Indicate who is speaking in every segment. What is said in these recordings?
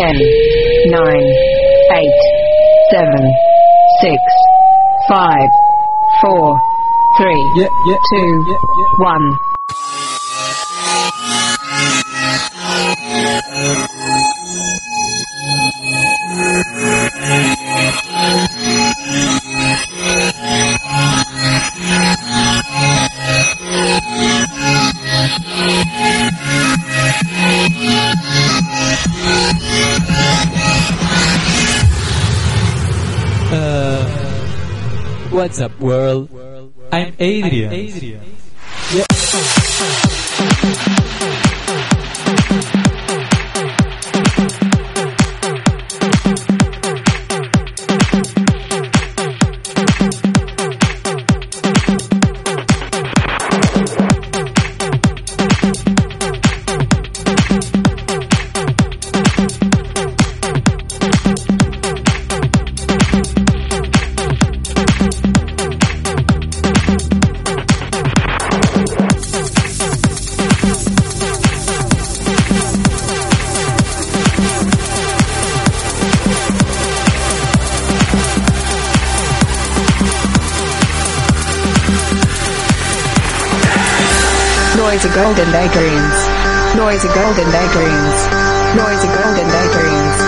Speaker 1: Ten, nine, eight, seven, six, five, four, three,
Speaker 2: Yeah, yeah,
Speaker 1: two,
Speaker 2: yeah,
Speaker 1: one.
Speaker 2: What's up, world? I'm Adrian. Yeah.
Speaker 1: Golden daydreams. Noisy golden daydreams. Noisy golden daydreams.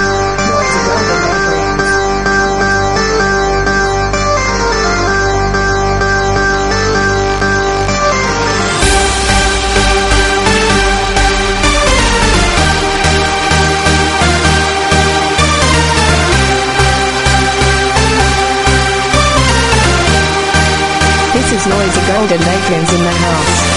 Speaker 1: Noisy golden daydreams. This is noisy golden daydreams in the house.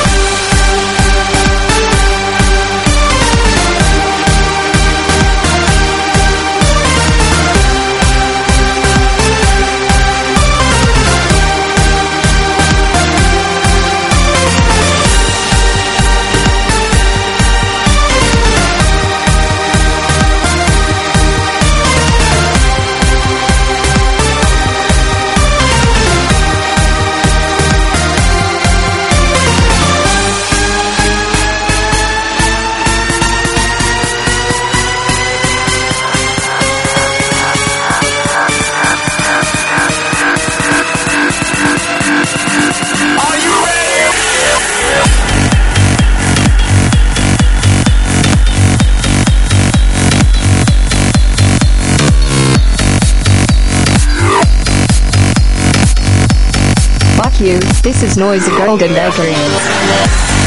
Speaker 1: You, this is Noisy Golden Daydreams.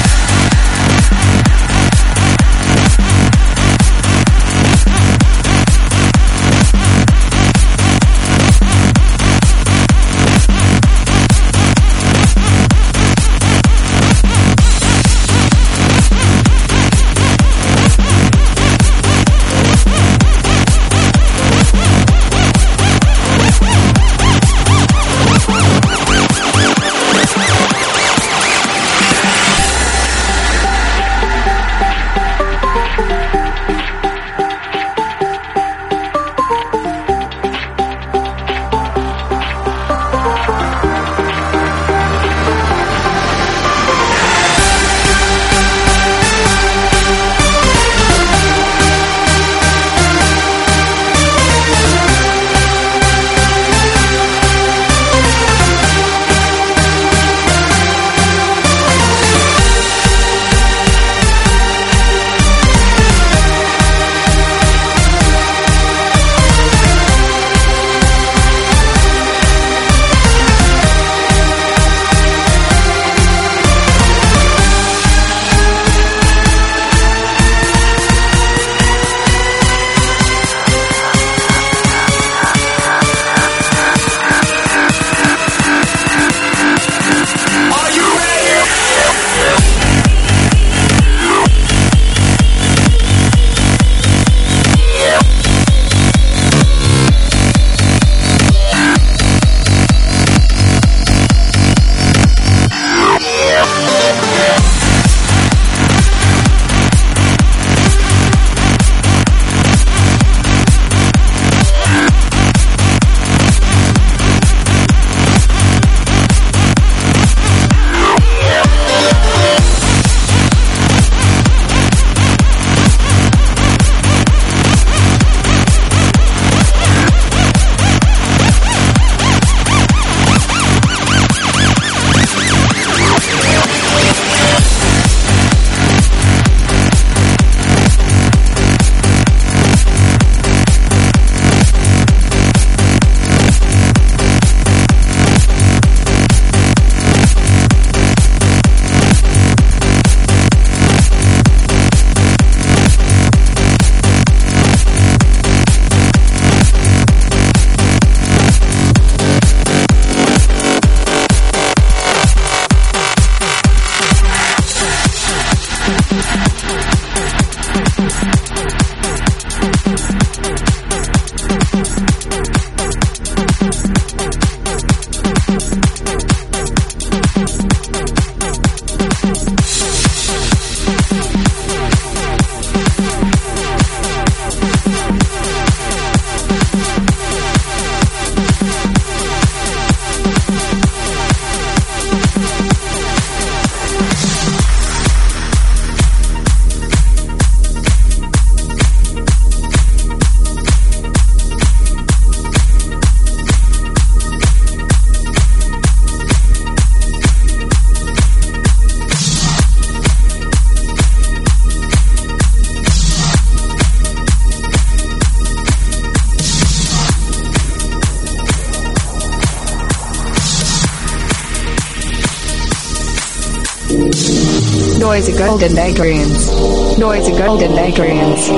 Speaker 1: Noisy golden daydreams. Noisy golden daydreams.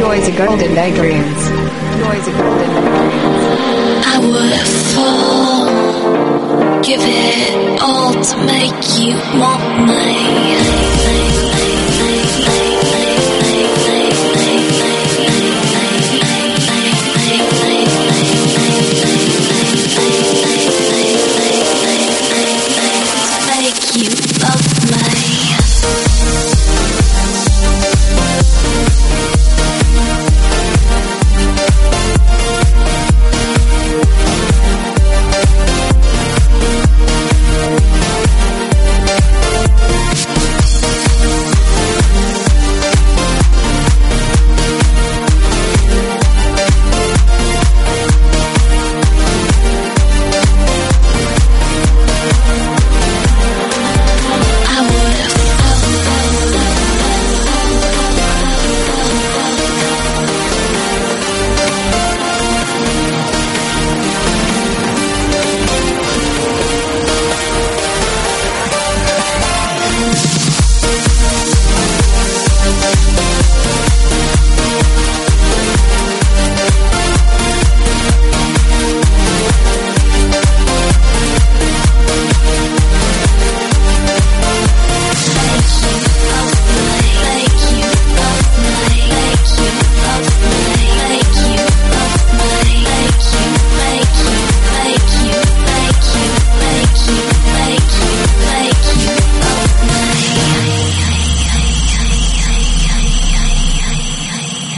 Speaker 1: Noisy golden daydreams. Noisy golden daydreams.
Speaker 3: I would fall, give it all to make you want me.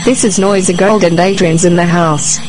Speaker 1: This is Noisy Golden Adrian's in the house.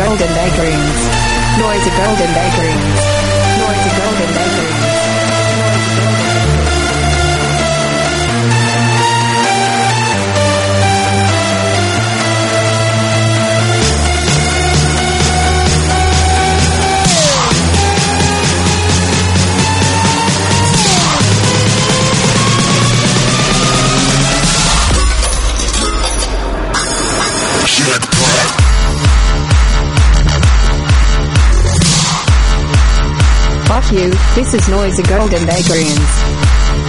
Speaker 1: Golden daydreams. Noisy golden daydreams. Noisy golden you, this is Noisy Golden Daydreams.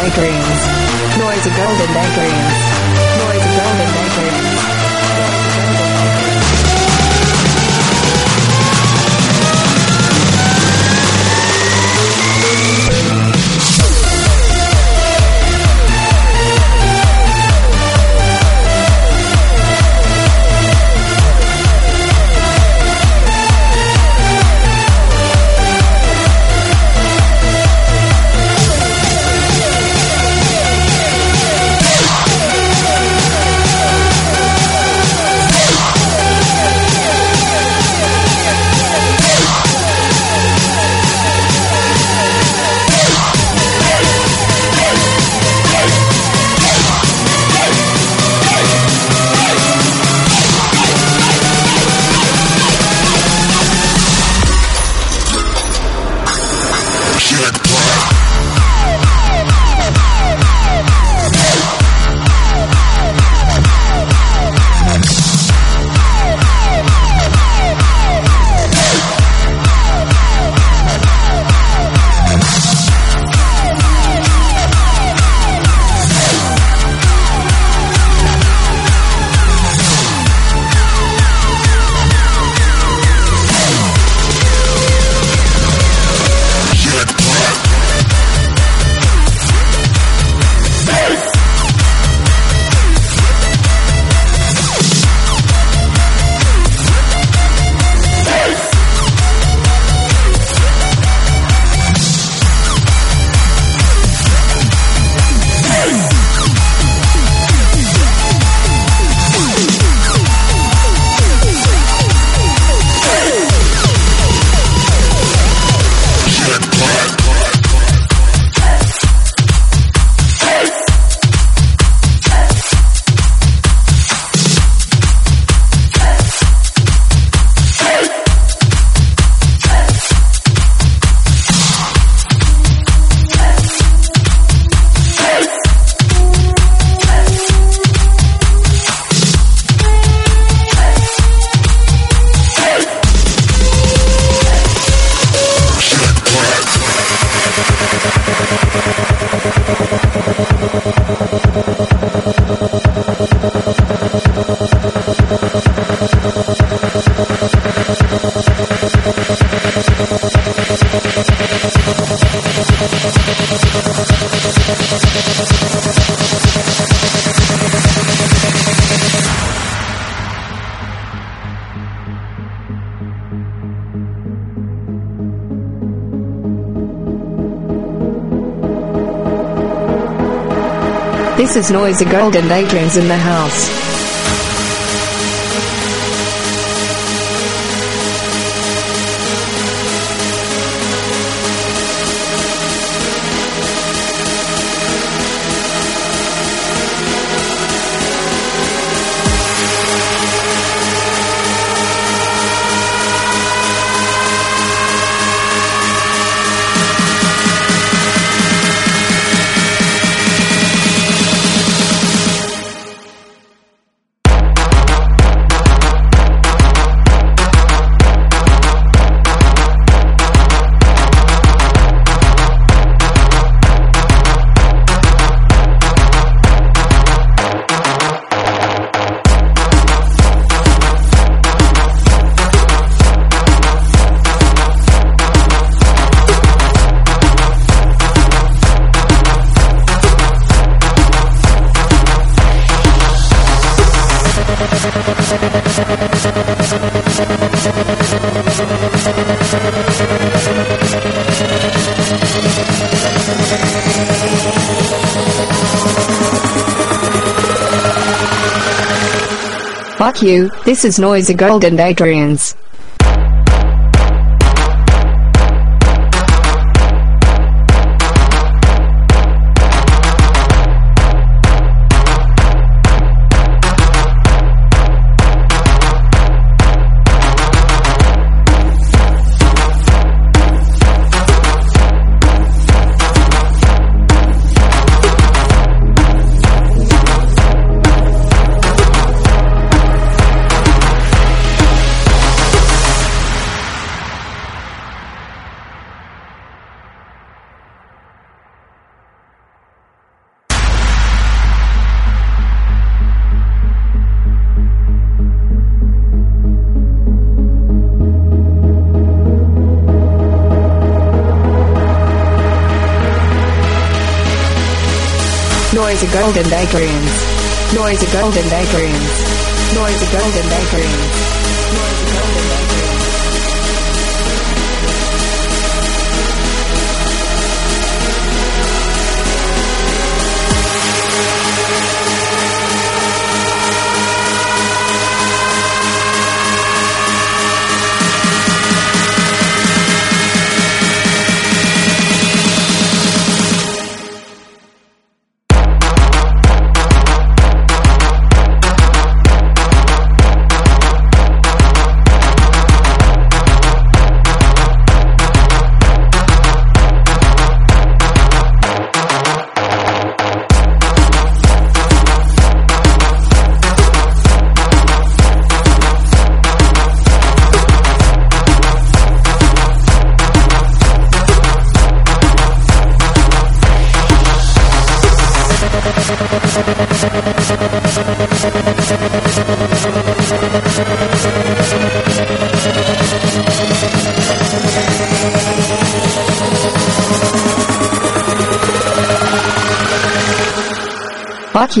Speaker 1: Golden Daydreams. Noisy Golden Daydreams. Noisy Golden Daydreams. This is Noisy Golden Daydreams in the house. You, this is Noisy Gold and Adrian's. Noisy Gold and Adrian's. Noisy Golden Adrian's. Noisy Gold and Adrian's. Noisy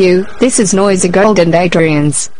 Speaker 1: you, this is Noisy Gold and Adrian's.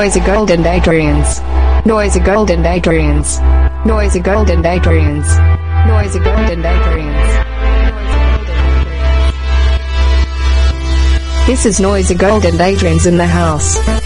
Speaker 1: Noisy Gold and Adrian's. Noisy golden daydreams. Noisy golden daydreams. Noisy golden daydreams. This is Noisy Golden Daydreams in the house.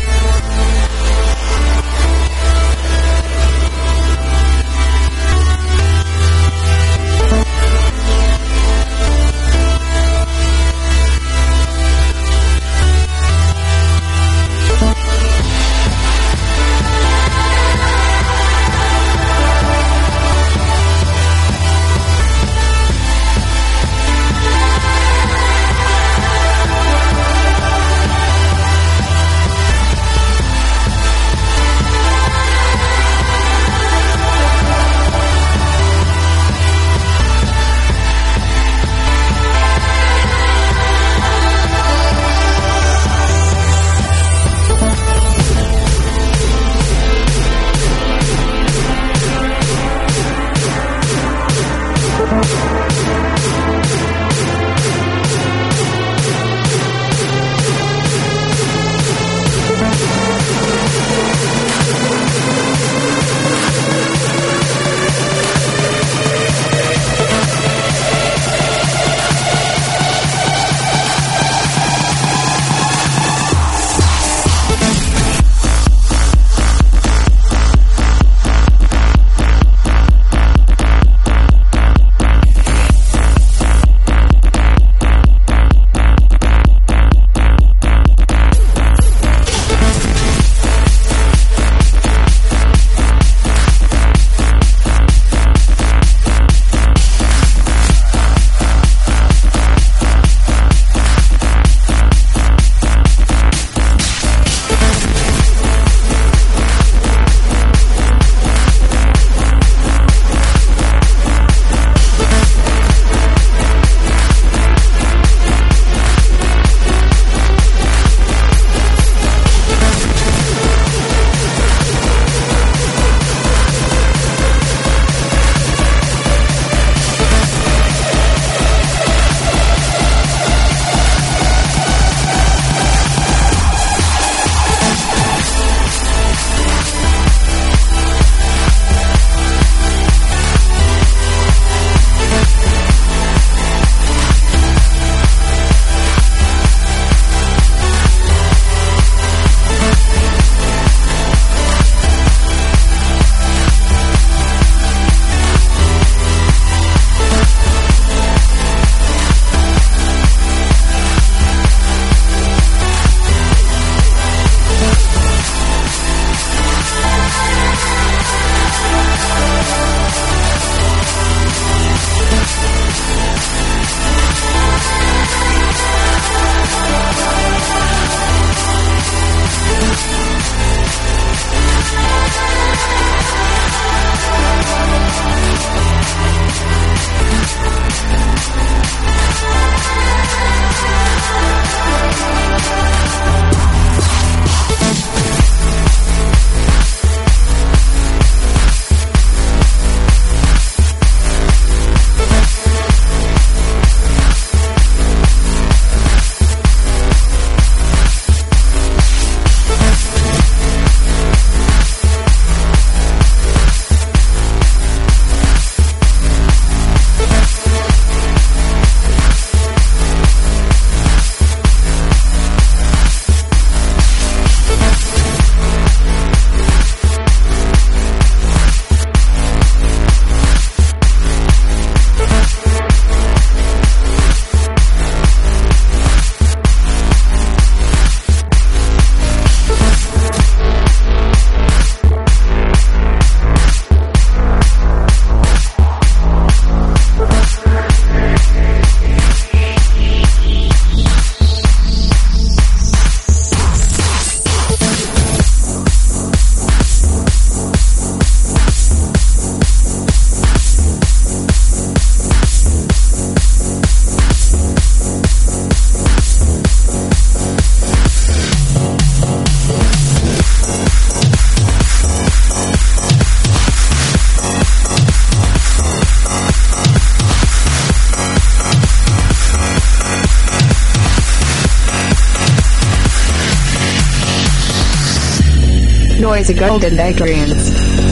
Speaker 1: Noisy golden vagrants.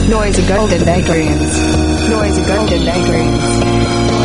Speaker 1: Noisy golden vagrants. Noisy golden vagrants.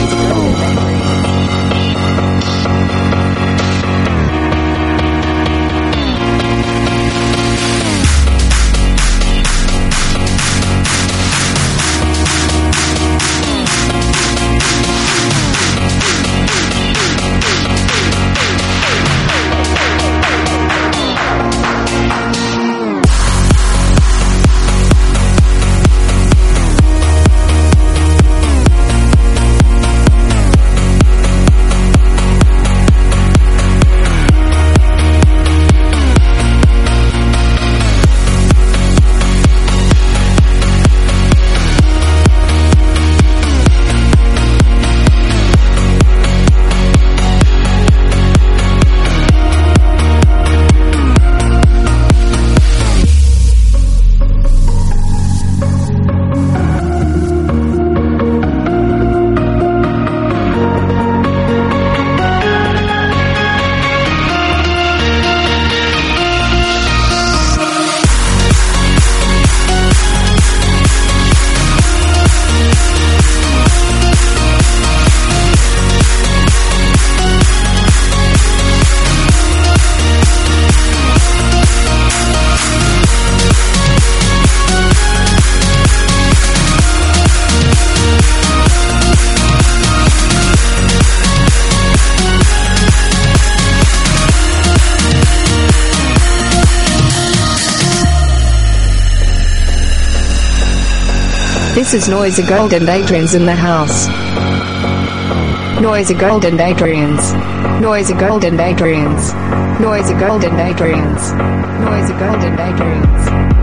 Speaker 1: This is Noisy Golden Adrians in the house. Noisy Golden Adrians. Noisy Golden Adrians. Noisy Golden Adrians. Noisy Golden Adrians.